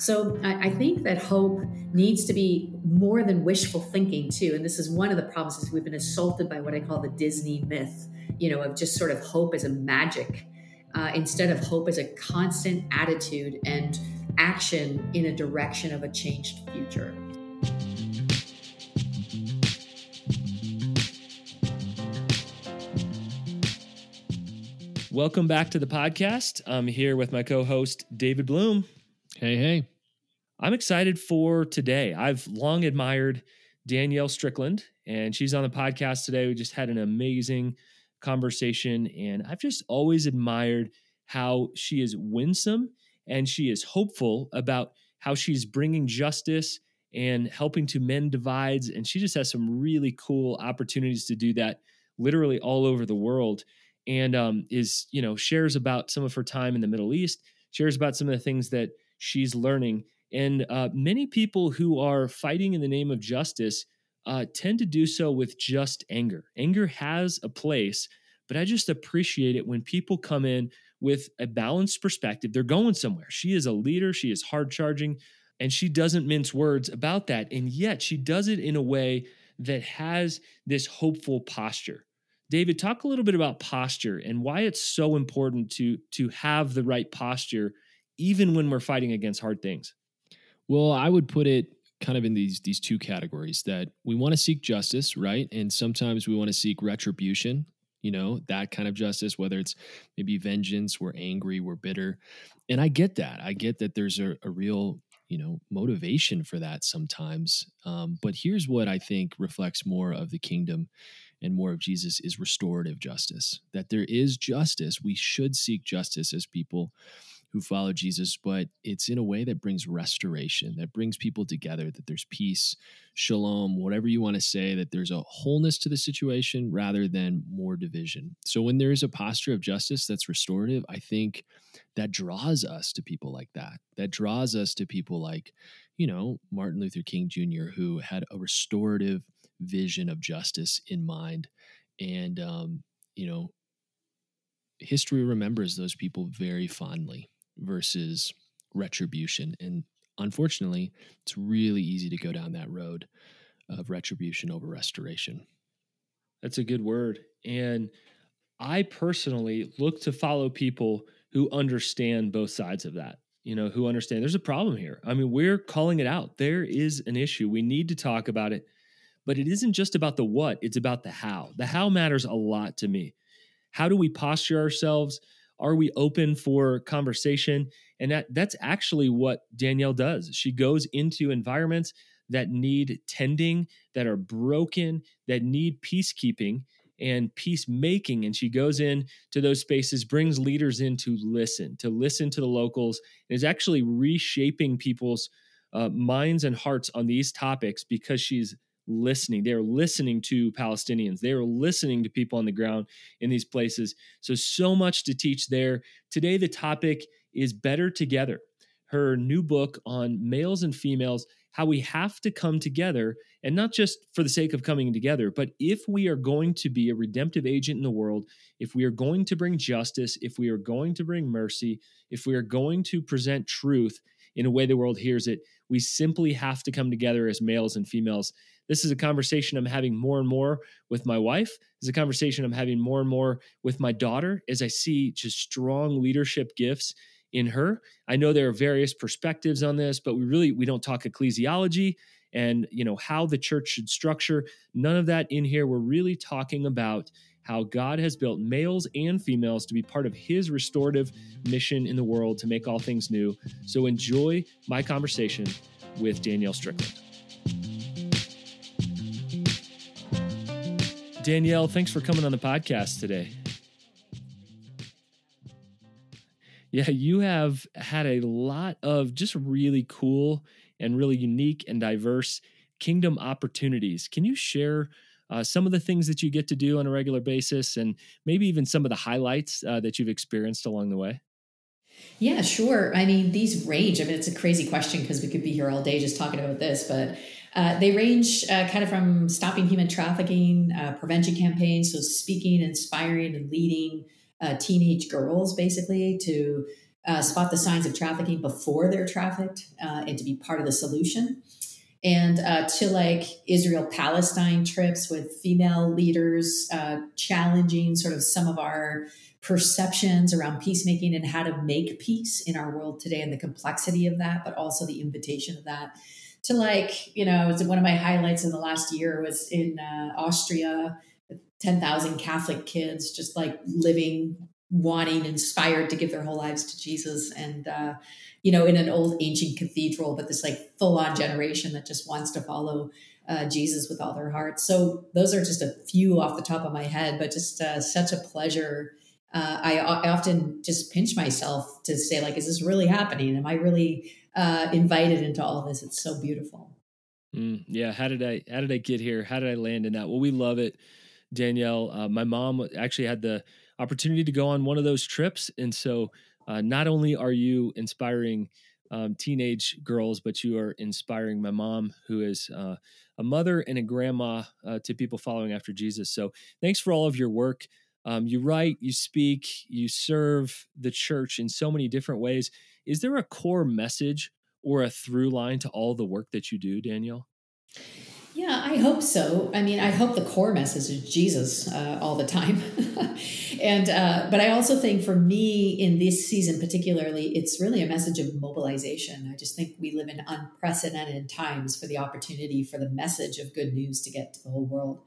So I, I, think that hope needs to be more than wishful thinking too. And this is one of the problems is we've been assaulted by what I call the Disney myth, you know, of just sort of hope as a magic uh, instead of hope as a constant attitude and action in a direction of a changed future. Welcome back to the podcast. I'm here with my co host, David Bloom. Hey, hey. I'm excited for today. I've long admired Danielle Strickland, and she's on the podcast today. We just had an amazing conversation, and I've just always admired how she is winsome and she is hopeful about how she's bringing justice and helping to mend divides. And she just has some really cool opportunities to do that literally all over the world and um, is you know shares about some of her time in the Middle East, shares about some of the things that she's learning. And uh, many people who are fighting in the name of justice uh, tend to do so with just anger. Anger has a place, but I just appreciate it when people come in with a balanced perspective. They're going somewhere. She is a leader, she is hard charging, and she doesn't mince words about that. And yet she does it in a way that has this hopeful posture. David, talk a little bit about posture and why it's so important to to have the right posture even when we're fighting against hard things. Well, I would put it kind of in these these two categories that we want to seek justice, right? And sometimes we want to seek retribution, you know, that kind of justice, whether it's maybe vengeance, we're angry, we're bitter. And I get that. I get that there's a, a real you know motivation for that sometimes um, but here's what i think reflects more of the kingdom and more of Jesus is restorative justice. That there is justice. We should seek justice as people who follow Jesus, but it's in a way that brings restoration, that brings people together, that there's peace, shalom, whatever you want to say, that there's a wholeness to the situation rather than more division. So when there is a posture of justice that's restorative, I think that draws us to people like that. That draws us to people like, you know, Martin Luther King Jr., who had a restorative vision of justice in mind. And, um, you know, history remembers those people very fondly versus retribution. And unfortunately, it's really easy to go down that road of retribution over restoration. That's a good word. And I personally look to follow people who understand both sides of that. You know, who understand there's a problem here. I mean, we're calling it out. There is an issue. We need to talk about it. But it isn't just about the what, it's about the how. The how matters a lot to me. How do we posture ourselves? Are we open for conversation? And that that's actually what Danielle does. She goes into environments that need tending, that are broken, that need peacekeeping and peacemaking. And she goes in to those spaces, brings leaders in to listen, to listen to the locals, and is actually reshaping people's uh, minds and hearts on these topics because she's listening. They're listening to Palestinians. They are listening to people on the ground in these places. So, so much to teach there. Today, the topic is Better Together, her new book on males and females, how we have to come together, and not just for the sake of coming together, but if we are going to be a redemptive agent in the world, if we are going to bring justice, if we are going to bring mercy, if we are going to present truth in a way the world hears it, we simply have to come together as males and females this is a conversation I'm having more and more with my wife. This is a conversation I'm having more and more with my daughter as I see just strong leadership gifts in her. I know there are various perspectives on this, but we really we don't talk ecclesiology and you know how the church should structure. None of that in here. We're really talking about how God has built males and females to be part of his restorative mission in the world to make all things new. So enjoy my conversation with Danielle Strickland. Danielle, thanks for coming on the podcast today. Yeah, you have had a lot of just really cool and really unique and diverse kingdom opportunities. Can you share uh, some of the things that you get to do on a regular basis and maybe even some of the highlights uh, that you've experienced along the way? Yeah, sure. I mean, these range. I mean, it's a crazy question because we could be here all day just talking about this, but uh, they range uh, kind of from stopping human trafficking, uh, prevention campaigns, so speaking, inspiring, and leading uh, teenage girls basically to uh, spot the signs of trafficking before they're trafficked, and to be part of the solution. And to like Israel Palestine trips with female leaders, challenging sort of some of our perceptions around peacemaking and how to make peace in our world today and the complexity of that, but also the invitation of that. To like, you know, one of my highlights in the last year was in uh, Austria, 10,000 Catholic kids just like living, wanting, inspired to give their whole lives to Jesus. And, uh, you know, in an old ancient cathedral, but this like full on generation that just wants to follow uh, Jesus with all their heart. So those are just a few off the top of my head, but just uh, such a pleasure uh, I, I, often just pinch myself to say, like, is this really happening? Am I really uh, invited into all this? It's so beautiful. Mm, yeah. How did I how did I get here? How did I land in that? Well, we love it, Danielle. Uh, my mom actually had the opportunity to go on one of those trips, and so uh, not only are you inspiring um, teenage girls, but you are inspiring my mom, who is uh, a mother and a grandma uh, to people following after Jesus. So, thanks for all of your work. Um, you write, you speak, you serve the church in so many different ways. Is there a core message or a through line to all the work that you do, Danielle? Yeah, I hope so. I mean, I hope the core message is Jesus uh, all the time. and uh, but I also think for me in this season particularly, it's really a message of mobilization. I just think we live in unprecedented times for the opportunity for the message of good news to get to the whole world.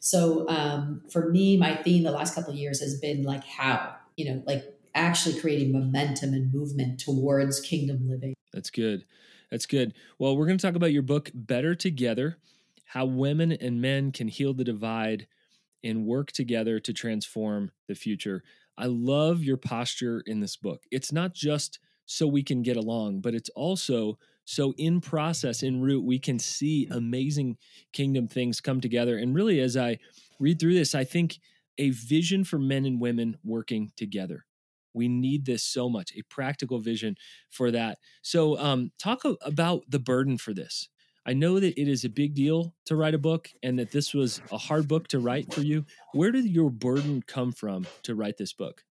So um, for me, my theme the last couple years has been like how, you know, like actually creating momentum and movement towards kingdom living. That's good. That's good. Well, we're going to talk about your book, Better Together How Women and Men Can Heal the Divide and Work Together to Transform the Future. I love your posture in this book. It's not just so we can get along, but it's also so, in process, in root, we can see amazing kingdom things come together. And really, as I read through this, I think a vision for men and women working together. We need this so much, a practical vision for that. So, um, talk about the burden for this. I know that it is a big deal to write a book and that this was a hard book to write for you. Where did your burden come from to write this book?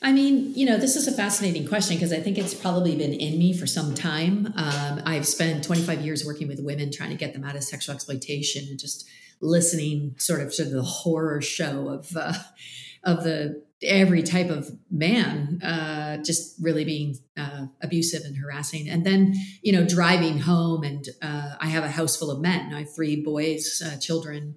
I mean, you know, this is a fascinating question because I think it's probably been in me for some time. Um, I've spent 25 years working with women trying to get them out of sexual exploitation and just listening sort of to the horror show of uh, of the every type of man uh, just really being uh, abusive and harassing. And then you know driving home and uh, i have a house full of men. I have three boys uh, children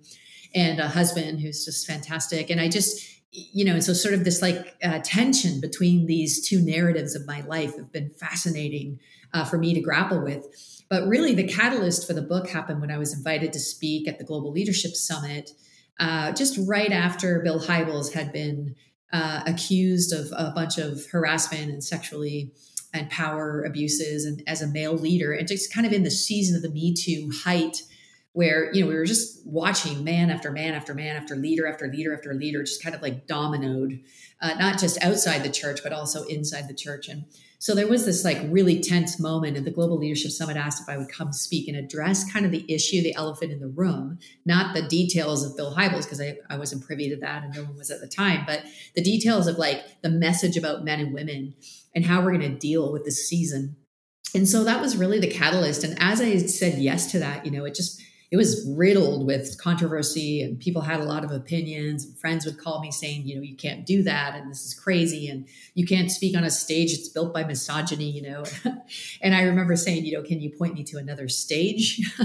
and a husband who's just fantastic. And i just you know, and so sort of this like uh, tension between these two narratives of my life have been fascinating uh, for me to grapple with. But really, the catalyst for the book happened when I was invited to speak at the Global Leadership Summit, just right after Bill Hybels had been uh, accused of a bunch of harassment and sexually and power abuses, and as a male leader, and just kind of in the season of the Me Too height where you know we were just watching man after man after man after leader after leader after leader just kind of like dominoed uh, not just outside the church but also inside the church. And so there was this like really tense moment and the global leadership summit asked if i would come speak and address kind of the issue the elephant in the room not the details of bill hybels because I, I wasn't privy to that and no one was at the time but the details of like the message about men and women and how we're going to deal with this season. And so that was really the catalyst. And as i said yes to that you know it just it was riddled with controversy and people had a lot of opinions. Friends would call me saying you know you can't do that and this is crazy and you can't speak on a stage. It's built by misogyny you know. And i remember saying you know can you point me to another stage?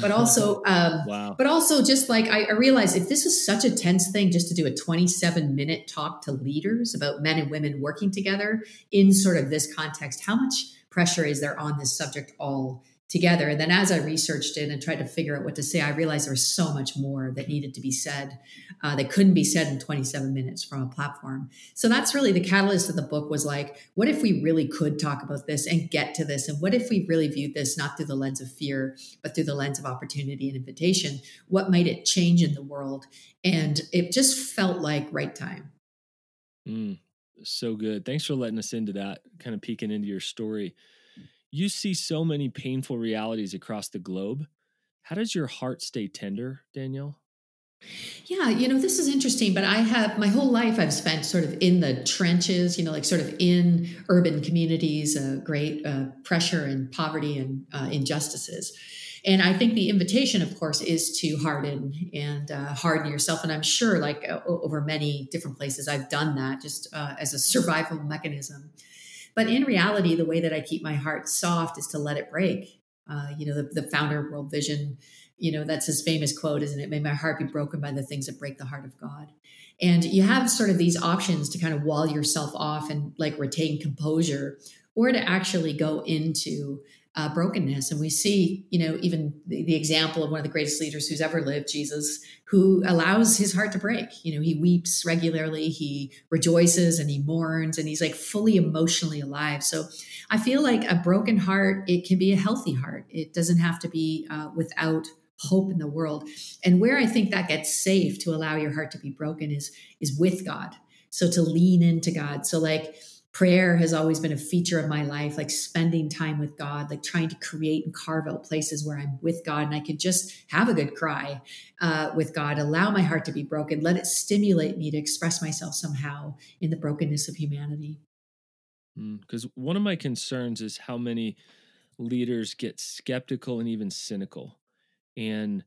But also um, wow. but also just like I, I realized if this is such a tense thing just to do a 27 minute talk to leaders about men and women working together in sort of this context how much pressure is there on this subject all together. And then as I researched it and tried to figure out what to say, I realized there was so much more that needed to be said uh, that couldn't be said in 27 minutes from a platform. So that's really the catalyst of the book was like, what if we really could talk about this and get to this? And what if we really viewed this not through the lens of fear, but through the lens of opportunity and invitation? What might it change in the world? And it just felt like right time. Mm, so good. Thanks for letting us into that, kind of peeking into your story. You see so many painful realities across the globe. How does your heart stay tender, Danielle? Yeah, you know, this is interesting, but I have my whole life I've spent sort of in the trenches, you know, like sort of in urban communities, uh, great uh, pressure and poverty and uh, injustices. And I think the invitation, of course, is to harden and uh, harden yourself. And I'm sure, like over many different places, I've done that just uh, as a survival mechanism. But in reality, the way that I keep my heart soft is to let it break. Uh, you know, the, the founder of World Vision you know, that's his famous quote, isn't it? May my heart be broken by the things that break the heart of God. And you have sort of these options to kind of wall yourself off and like retain composure or to actually go into uh, brokenness. And we see, you know, even the, the, example of one of the greatest leaders who's ever lived, Jesus, who allows his heart to break. You know, he weeps regularly, he rejoices and he mourns, and he's like fully emotionally alive. So I feel like a broken heart, it can be a healthy heart. It doesn't have to be uh, without hope in the world. And where I think that gets safe to allow your heart to be broken is is with God. So to lean into God. So like prayer has always been a feature of my life, like spending time with God, like trying to create and carve out places where I'm with God and I can just have a good cry uh, with God, allow my heart to be broken, let it stimulate me to express myself somehow in the brokenness of humanity. Because mm, one of my concerns is how many leaders get skeptical and even cynical and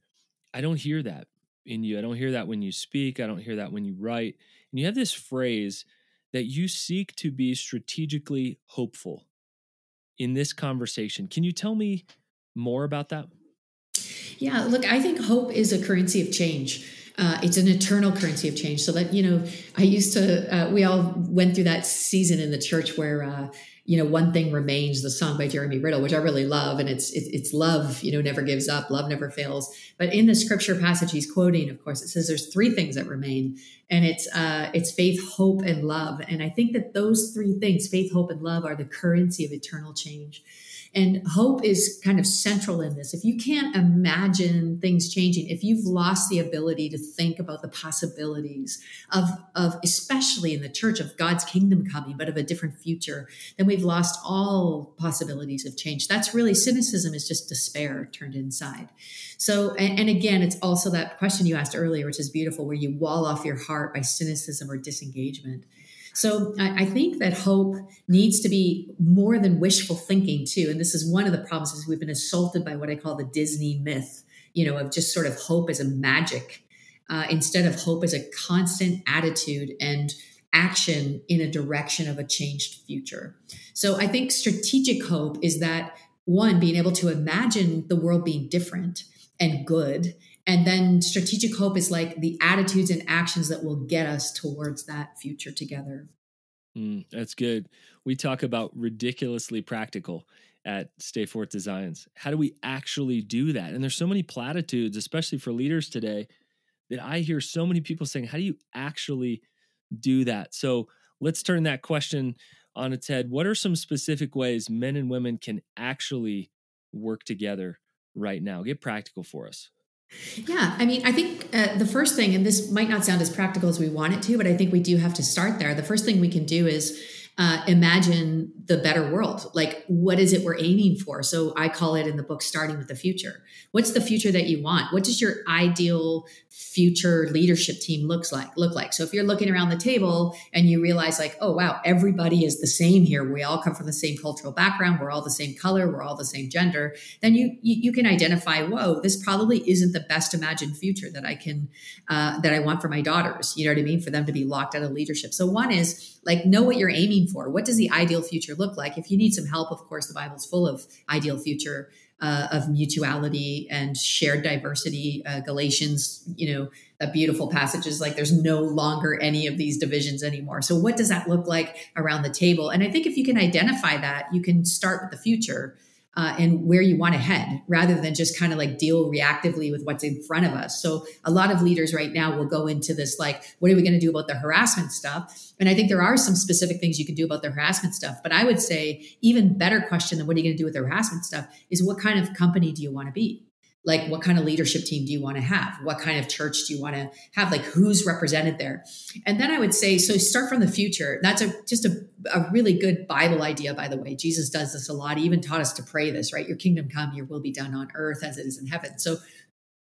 I don't hear that in you. I don't hear that when you speak. I don't hear that when you write. And you have this phrase that you seek to be strategically hopeful in this conversation. Can you tell me more about that? Yeah, look, I think hope is a currency of change. Uh, it's an eternal currency of change. So that, you know, I used to, uh, we all went through that season in the church where, uh, you know, one thing remains the song by Jeremy Riddle, which I really love. And it's, it, it's love, you know, never gives up. Love never fails. But in the scripture passage he's quoting, of course, it says there's three things that remain and it's, uh, it's faith, hope, and love. And I think that those three things, faith, hope, and love are the currency of eternal change. And hope is kind of central in this. If you can't imagine things changing, if you've lost the ability to think about the possibilities of, of especially in the church of God's kingdom coming, but of a different future, then we've lost all possibilities of change. That's really cynicism is just despair turned inside. So, and, and again, it's also that question you asked earlier, which is beautiful, where you wall off your heart by cynicism or disengagement. So I, I, think that hope needs to be more than wishful thinking too. And this is one of the problems is we've been assaulted by what I call the Disney myth, you know, of just sort of hope as a magic uh, instead of hope as a constant attitude and action in a direction of a changed future. So I think strategic hope is that one, being able to imagine the world being different and good and then strategic hope is like the attitudes and actions that will get us towards that future together. Mm, that's good. We talk about ridiculously practical at Stay Forth Designs. How do we actually do that? And there's so many platitudes, especially for leaders today, that I hear so many people saying, How do you actually do that? So let's turn that question on its head. What are some specific ways men and women can actually work together right now? Get practical for us. Yeah, I mean, I think uh, the first thing, and this might not sound as practical as we want it to, but I think we do have to start there. The first thing we can do is uh, imagine the better world. Like, what is it we're aiming for? So I call it in the book, starting with the future. What's the future that you want? What does your ideal future leadership team looks like look like? So if you're looking around the table and you realize, like, oh wow, everybody is the same here. We all come from the same cultural background. We're all the same color. We're all the same gender. Then you you, you can identify, whoa, this probably isn't the best imagined future that I can uh, that I want for my daughters. You know what I mean? For them to be locked out of leadership. So one is like know what you're aiming for. What does the ideal future look like? If you need some help, of course, the Bible's full of ideal future uh, of mutuality and shared diversity. Uh, Galatians, you know, that beautiful passage is like there's no longer any of these divisions anymore. So, what does that look like around the table? And I think if you can identify that, you can start with the future uh, and where you want to head rather than just kind of like deal reactively with what's in front of us. So a lot of leaders right now will go into this like, what are we going to do about the harassment stuff? And I think there are some specific things you can do about the harassment stuff. But I would say even better question than what are you going to do with the harassment stuff is what kind of company do you want to be? Like what kind of leadership team do you want to have? What kind of church do you want to have? Like who's represented there? And then i would say so start from the future. That's a just a, a really good bible idea by the way. Jesus does this a lot. He even taught us to pray this right? Your kingdom come your will be done on earth as it is in heaven. So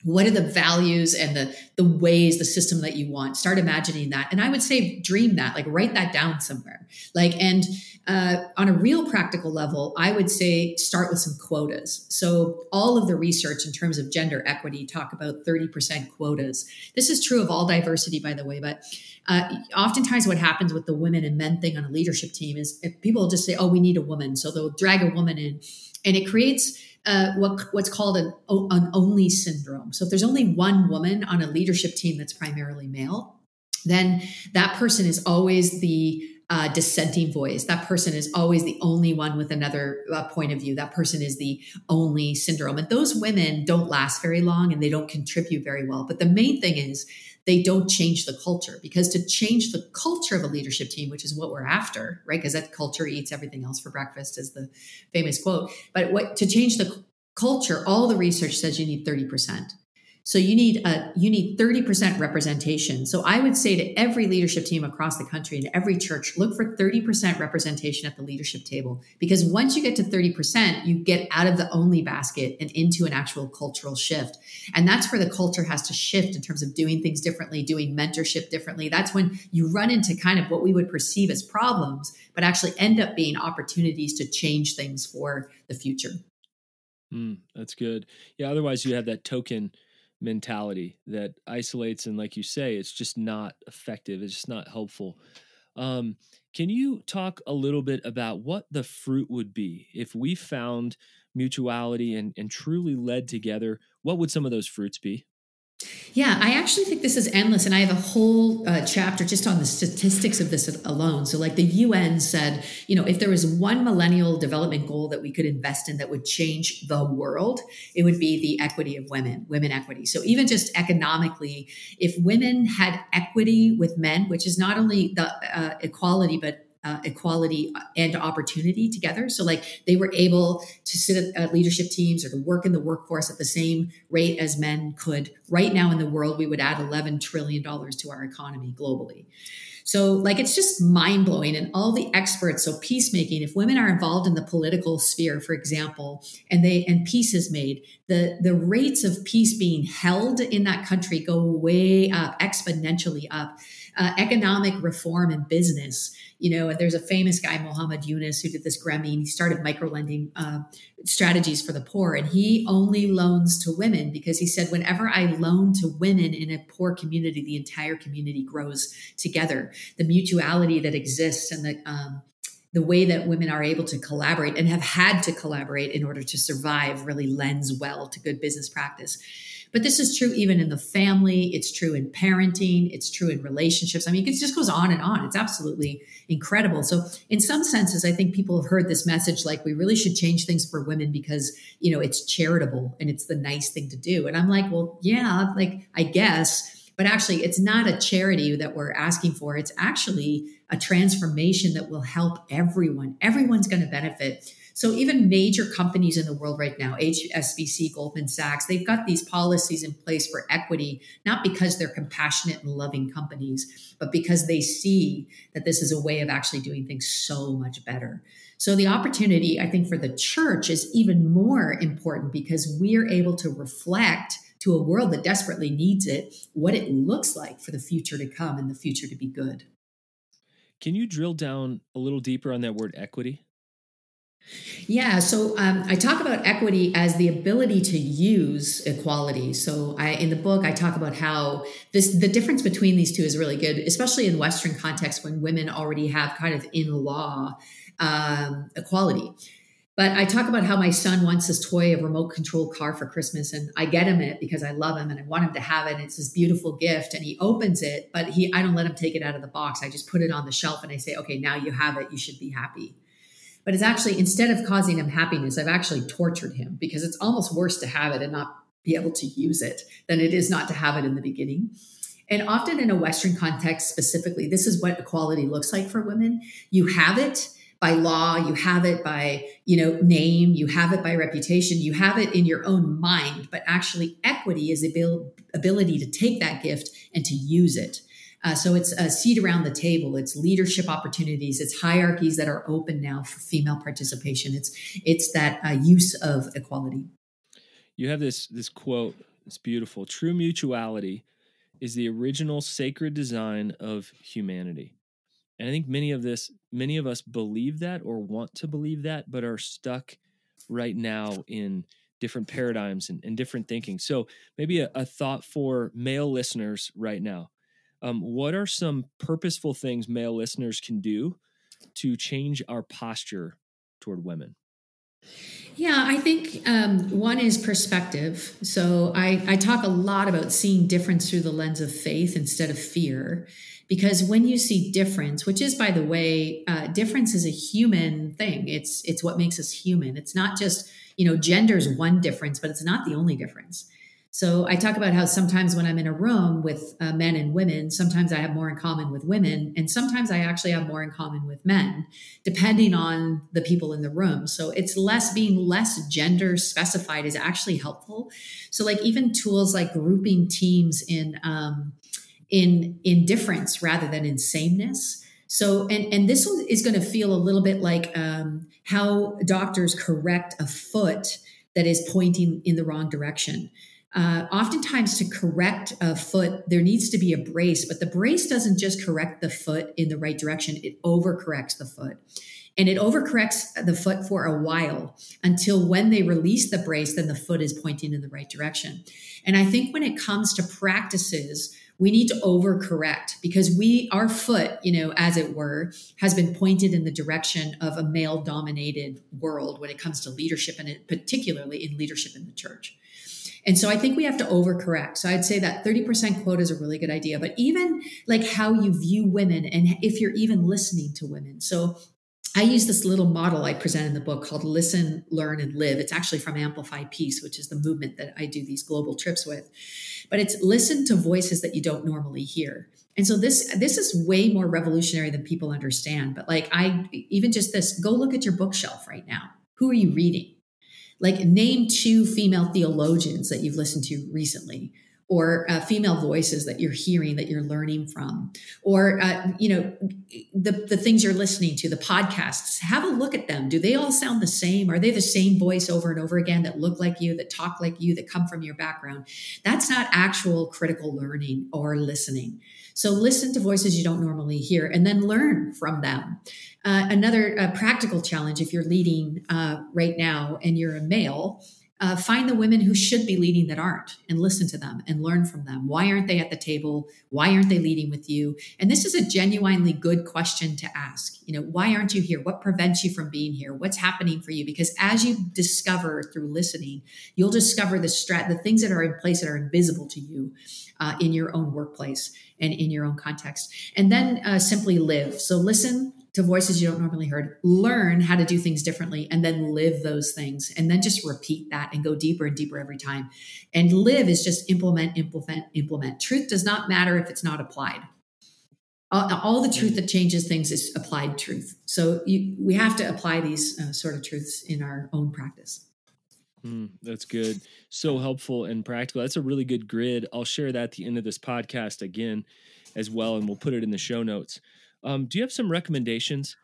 what are the values and the the ways the system that you want? Start imagining that. And i would say dream that like write that down somewhere. Like and uh, on a real practical level i would say start with some quotas. So all of the research in terms of gender equity talk about 30% quotas. This is true of all diversity by the way but uh, oftentimes what happens with the women and men thing on a leadership team is people just say oh we need a woman. So they'll drag a woman in and it creates uh, what, what's called an, an only syndrome. So if there's only one woman on a leadership team that's primarily male, then that person is always the uh, dissenting voice. That person is always the only one with another uh, point of view. That person is the only syndrome. And those women don't last very long and they don't contribute very well. But the main thing is they don't change the culture because to change the culture of a leadership team, which is what we're after, right? Because that culture eats everything else for breakfast, is the famous quote. But what to change the culture, all the research says you need 30%. So you need a you need 30% representation. So I would say to every leadership team across the country and every church, look for 30% representation at the leadership table because once you get to 30%, you get out of the only basket and into an actual cultural shift. And that's where the culture has to shift in terms of doing things differently, doing mentorship differently. That's when you run into kind of what we would perceive as problems, but actually end up being opportunities to change things for the future. Mm, that's good. Yeah, otherwise you have that token mentality that isolates and like you say it's just not effective it's just not helpful. Um, can you talk a little bit about what the fruit would be? If we found mutuality and, and truly led together what would some of those fruits be yeah, I actually think this is endless. And I have a whole uh, chapter just on the statistics of this alone. So, like the UN said, you know, if there was one Millennium Development Goal that we could invest in that would change the world, it would be the equity of women, women equity. So, even just economically, if women had equity with men, which is not only the uh, equality, but uh, equality and opportunity together. So, like, they were able to sit at leadership teams or to work in the workforce at the same rate as men could. Right now in the world, we would add $11 trillion to our economy globally. So, like, it's just mind blowing. And all the experts, so peacemaking, if women are involved in the political sphere, for example, and they and peace is made, the the rates of peace being held in that country go way up, exponentially up. Uh, economic reform and business you know, and there's a famous guy, Muhammad Yunus, who did this Grameen. He started micro lending uh, strategies for the poor, and he only loans to women because he said, whenever I loan to women in a poor community, the entire community grows together. The mutuality that exists and the um, the way that women are able to collaborate and have had to collaborate in order to survive really lends well to good business practice. But this is true even in the family. It's true in parenting. It's true in relationships. I mean, it just goes on and on. It's absolutely incredible. So, in some senses, I think people have heard this message like we really should change things for women because, you know, it's charitable and it's the nice thing to do. And I'm like, well, yeah, like, I guess. But actually, it's not a charity that we're asking for. It's actually a transformation that will help everyone. Everyone's going to benefit so even major companies in the world right now, HSBC, Goldman Sachs, they've got these policies in place for equity, not because they're compassionate and loving companies, but because they see that this is a way of actually doing things so much better. So the opportunity, I think, for the church is even more important because we are able to reflect to a world that desperately needs it what it looks like for the future to come and the future to be good. Can you drill down a little deeper on that word equity? Yeah, so um, I talk about equity as the ability to use equality. So I, in the book, I talk about how this the difference between these two is really good, especially in Western context when women already have kind of in law um, equality. But I talk about how my son wants this toy, a remote control car for Christmas, and I get him it because I love him and I want him to have it. And it's this beautiful gift, and he opens it, but he I don't let him take it out of the box. I just put it on the shelf and I say, okay, now you have it. You should be happy. But it's actually, instead of causing him happiness, I've actually tortured him because it's almost worse to have it and not be able to use it than it is not to have it in the beginning. And often in a Western context specifically, this is what equality looks like for women. You have it by law, you have it by, you know, name, you have it by reputation, you have it in your own mind, but actually equity is the ability to take that gift and to use it. Uh, so it's a seat around the table. It's leadership opportunities. It's hierarchies that are open now for female participation. It's it's that uh, use of equality. You have this this quote It's beautiful. True mutuality is the original sacred design of humanity. And I think many of this, many of us believe that or want to believe that, but are stuck right now in different paradigms and, and different thinking. So maybe a, a, thought for male listeners right now. Um, what are some purposeful things male listeners can do to change our posture toward women? Yeah, I think um, one is perspective. So I, I talk a lot about seeing difference through the lens of faith instead of fear. Because when you see difference, which is, by the way, uh, difference is a human thing. It's it's what makes us human. It's not just you know gender is one difference, but it's not the only difference. So I talk about how sometimes when I'm in a room with uh, men and women, sometimes I have more in common with women, and sometimes I actually have more in common with men, depending on the people in the room. So it's less being less gender specified is actually helpful. So like even tools like grouping teams in um, in in difference rather than in sameness. So and and this one is going to feel a little bit like um, how doctors correct a foot that is pointing in the wrong direction uh, oftentimes, to correct a foot, there needs to be a brace, but the brace doesn't just correct the foot in the right direction, it overcorrects the foot. And it overcorrects the foot for a while until when they release the brace, then the foot is pointing in the right direction. And I think when it comes to practices, we need to overcorrect because we, our foot, you know, as it were, has been pointed in the direction of a male dominated world when it comes to leadership and particularly in leadership in the church. And so I think we have to overcorrect. So I'd say that 30% quote is a really good idea, but even like how you view women and if you're even listening to women. So I use this little model I present in the book called Listen, Learn, and Live. It's actually from Amplify Peace, which is the movement that I do these global trips with. But it's listen to voices that you don't normally hear. And so this this is way more revolutionary than people understand. But like I even just this, go look at your bookshelf right now. Who are you reading? Like, name two female theologians that you've listened to recently, or uh, female voices that you're hearing that you're learning from, or uh, you know, the the things you're listening to, the podcasts. Have a look at them. Do they all sound the same? Are they the same voice over and over again that look like you, that talk like you, that come from your background? That's not actual critical learning or listening. So listen to voices you don't normally hear and then learn from them. Uh, another uh, practical challenge if you're leading uh, right now and you're a male, uh, find the women who should be leading that aren't and listen to them and learn from them. Why aren't they at the table? Why aren't they leading with you? And this is a genuinely good question to ask. You know, why aren't you here? What prevents you from being here? What's happening for you? Because as you discover through listening, you'll discover the strat, the things that are in place that are invisible to you uh, in your own workplace and in your own context. And then simply live. So listen to voices you don't normally heard, learn how to do things differently, and then live those things. And then just repeat that and go deeper and deeper every time. And live is just implement, implement, implement. Truth does not matter if it's not applied. All, the truth that changes things is applied truth. So you, we have to apply these uh, sort of truths in our own practice. Mm, that's good. So helpful and practical. That's a really good grid. I'll share that at the end of this podcast again as well, and we'll put it in the show notes. Um, do you have some recommendations,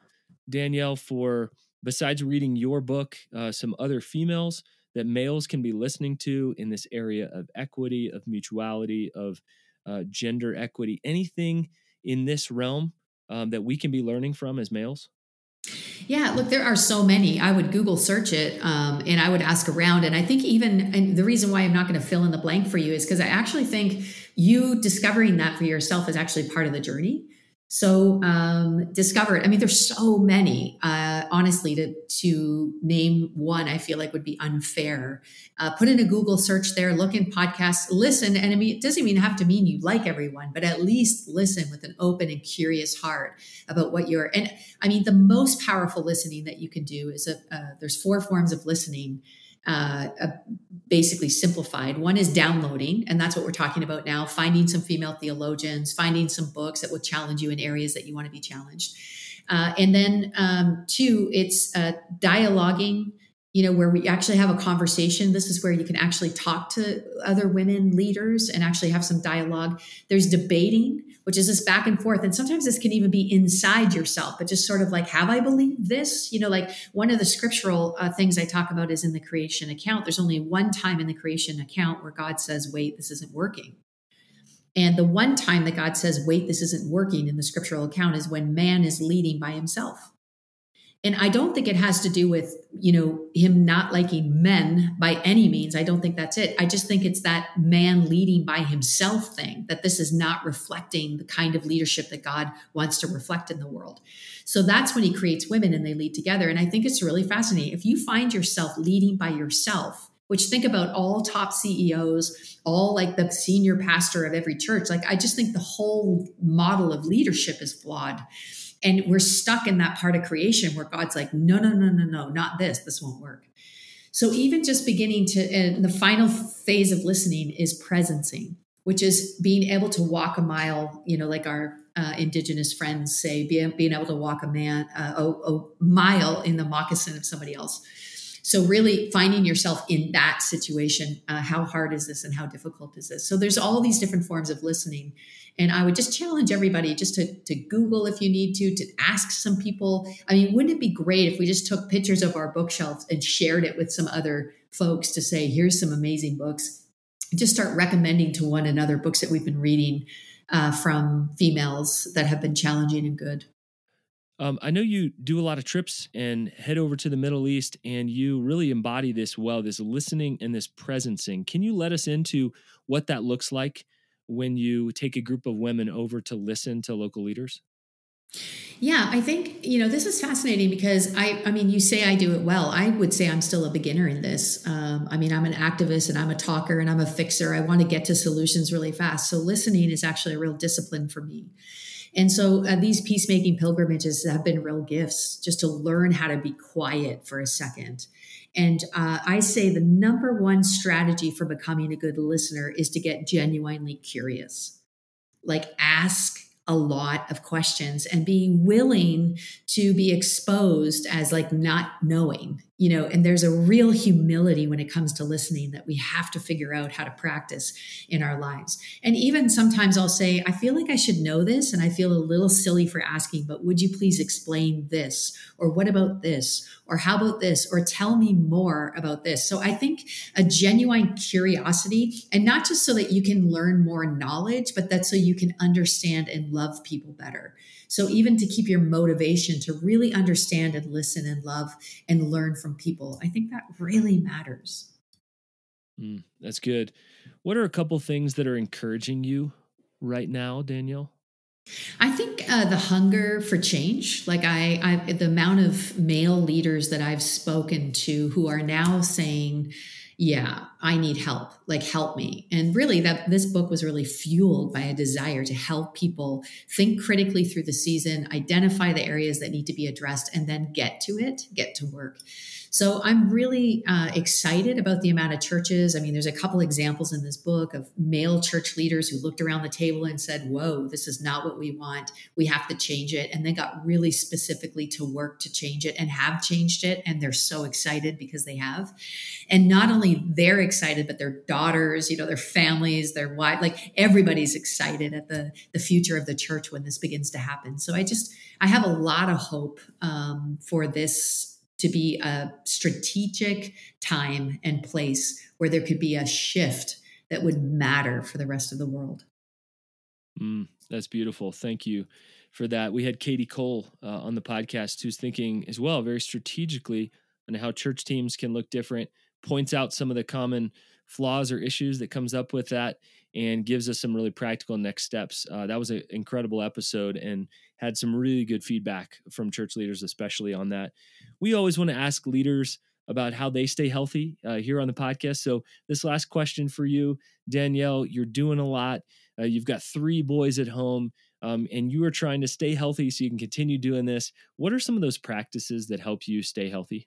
Danielle, for besides reading your book, uh, some other females that males can be listening to in this area of equity, of mutuality, of uh, gender equity? Anything in this realm um, that we can be learning from as males? Yeah, look, there are so many. I would Google search it um, and I would ask around. And I think even, and the reason why I'm not going to fill in the blank for you is because I actually think you discovering that for yourself is actually part of the journey. So um, discover it. I mean, there's so many. Uh, honestly, to to name one, I feel like would be unfair. Uh, put in a Google search there, look in podcasts, listen, and I mean, it doesn't even have to mean you like everyone, but at least listen with an open and curious heart about what you're. And I mean, the most powerful listening that you can do is a. Uh, there's four forms of listening uh, basically simplified. One is downloading, and that's what we're talking about now finding some female theologians, finding some books that will challenge you in areas that you want to be challenged. Uh, and then um, two, it's uh, dialoguing, you know, where we actually have a conversation. This is where you can actually talk to other women leaders and actually have some dialogue. There's debating, which is this back and forth. And sometimes this can even be inside yourself, but just sort of like, have I believed this? You know, like one of the scriptural uh, things I talk about is in the creation account. There's only one time in the creation account where God says, wait, this isn't working. And the one time that God says, wait, this isn't working in the scriptural account is when man is leading by himself. And I don't think it has to do with, you know, him not liking men by any means. I don't think that's it. I just think it's that man leading by himself thing, that this is not reflecting the kind of leadership that God wants to reflect in the world. So that's when he creates women and they lead together. And I think it's really fascinating. If you find yourself leading by yourself, which think about all top CEOs, all like the senior pastor of every church, like I just think the whole model of leadership is flawed and we're stuck in that part of creation where God's like, no, no, no, no, no, not this. This won't work. So even just beginning to, and the final phase of listening is presencing, which is being able to walk a mile, you know, like our uh, indigenous friends say, being, being able to walk a man, uh, a, a mile in the moccasin of somebody else. So really finding yourself in that situation, uh, how hard is this and how difficult is this? So there's all these different forms of listening. And I would just challenge everybody just to, to Google if you need to, to ask some people. I mean, wouldn't it be great if we just took pictures of our bookshelves and shared it with some other folks to say, here's some amazing books? Just start recommending to one another books that we've been reading uh, from females that have been challenging and good. Um, I know you do a lot of trips and head over to the Middle East, and you really embody this well this listening and this presencing. Can you let us into what that looks like when you take a group of women over to listen to local leaders? Yeah, I think, you know, this is fascinating because I, I mean, you say I do it well. I would say I'm still a beginner in this. Um, I mean, I'm an activist and I'm a talker and I'm a fixer. I want to get to solutions really fast. So listening is actually a real discipline for me. And so uh, these peacemaking pilgrimages have been real gifts just to learn how to be quiet for a second. And uh, I say the number one strategy for becoming a good listener is to get genuinely curious. Like, ask a lot of questions and be willing to be exposed as like not knowing you know and there's a real humility when it comes to listening that we have to figure out how to practice in our lives. And even sometimes i'll say i feel like i should know this and i feel a little silly for asking but would you please explain this? Or what about this? Or how about this? Or tell me more about this. So i think a genuine curiosity and not just so that you can learn more knowledge but that so you can understand and love people better so even to keep your motivation to really understand and listen and love and learn from people i think that really matters. Mm, that's good. What are a couple things that are encouraging you right now danielle? I think uh, the hunger for change, like I, I, the amount of male leaders that I've spoken to who are now saying, yeah, I need help, like help me. And really that this book was really fueled by a desire to help people think critically through the season, identify the areas that need to be addressed and then get to it, get to work. So I'm really uh, excited about the amount of churches. I mean, there's a couple examples in this book of male church leaders who looked around the table and said, Whoa, this is not what we want. We have to change it. And they got really specifically to work to change it and have changed it. And they're so excited because they have. And not only they're excited, but their daughters, you know, their families, their wife, like everybody's excited at the, the future of the church when this begins to happen. So I just, I have a lot of hope um, for this to be a strategic time and place where there could be a shift that would matter for the rest of the world. Mm, that's beautiful. Thank you for that. We had Katie Cole uh, on the podcast who's thinking as well very strategically on how church teams can look different, points out some of the common flaws or issues that comes up with that and gives us some really practical next steps. Uh, that was an incredible episode and had some really good feedback from church leaders, especially on that. We always want to ask leaders about how they stay healthy uh, here on the podcast. So, this last question for you, Danielle, you're doing a lot. Uh, you've got three boys at home, um, and you are trying to stay healthy so you can continue doing this. What are some of those practices that help you stay healthy?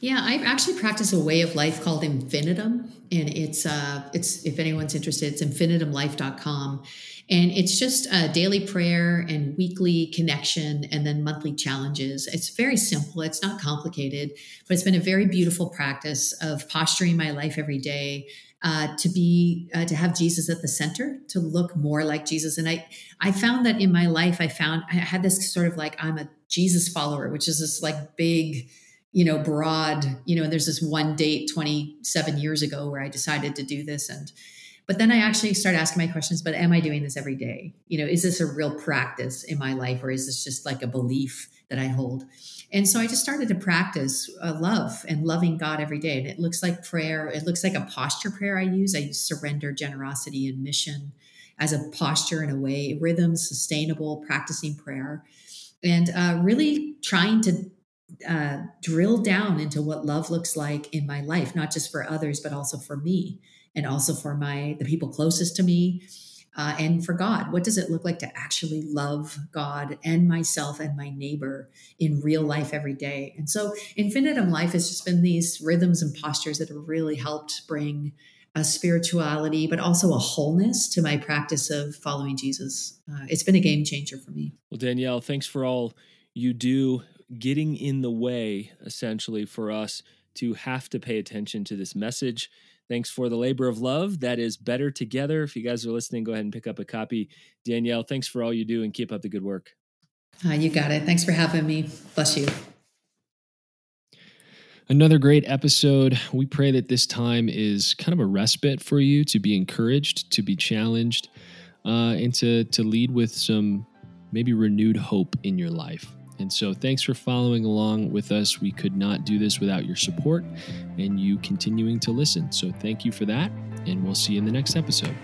Yeah, I actually practice a way of life called infinitum. And it's uh it's if anyone's interested, it's infinitumlife.com. And it's just a daily prayer and weekly connection and then monthly challenges. It's very simple, it's not complicated, but it's been a very beautiful practice of posturing my life every day uh, to be uh, to have Jesus at the center, to look more like Jesus. And I I found that in my life, I found I had this sort of like I'm a Jesus follower, which is this like big, you know, broad, you know. There's this one date 27 years ago where I decided to do this, and but then I actually started asking my questions. But am I doing this every day? You know, is this a real practice in my life, or is this just like a belief that I hold? And so I just started to practice uh, love and loving God every day. And it looks like prayer. It looks like a posture prayer I use. I use surrender, generosity, and mission as a posture in a way, rhythm, sustainable, practicing prayer, and uh, really trying to uh, drill down into what love looks like in my life, not just for others, but also for me and also for my the people closest to me uh, and for God. What does it look like to actually love God and myself and my neighbor in real life every day? And so, Infinitum Life has just been these rhythms and postures that have really helped bring a spirituality, but also a wholeness to my practice of following Jesus. Uh, it's been a game changer for me. Well, Danielle, thanks for all you do, getting in the way essentially for us to have to pay attention to this message Thanks for the labor of love. That is better together. If you guys are listening, go ahead and pick up a copy. Danielle, thanks for all you do and keep up the good work. Uh, you got it. Thanks for having me. Bless you. Another great episode. We pray that this time is kind of a respite for you to be encouraged, to be challenged, uh, and to, to lead with some maybe renewed hope in your life. And so, thanks for following along with us. We could not do this without your support and you continuing to listen. So, thank you for that, and we'll see you in the next episode.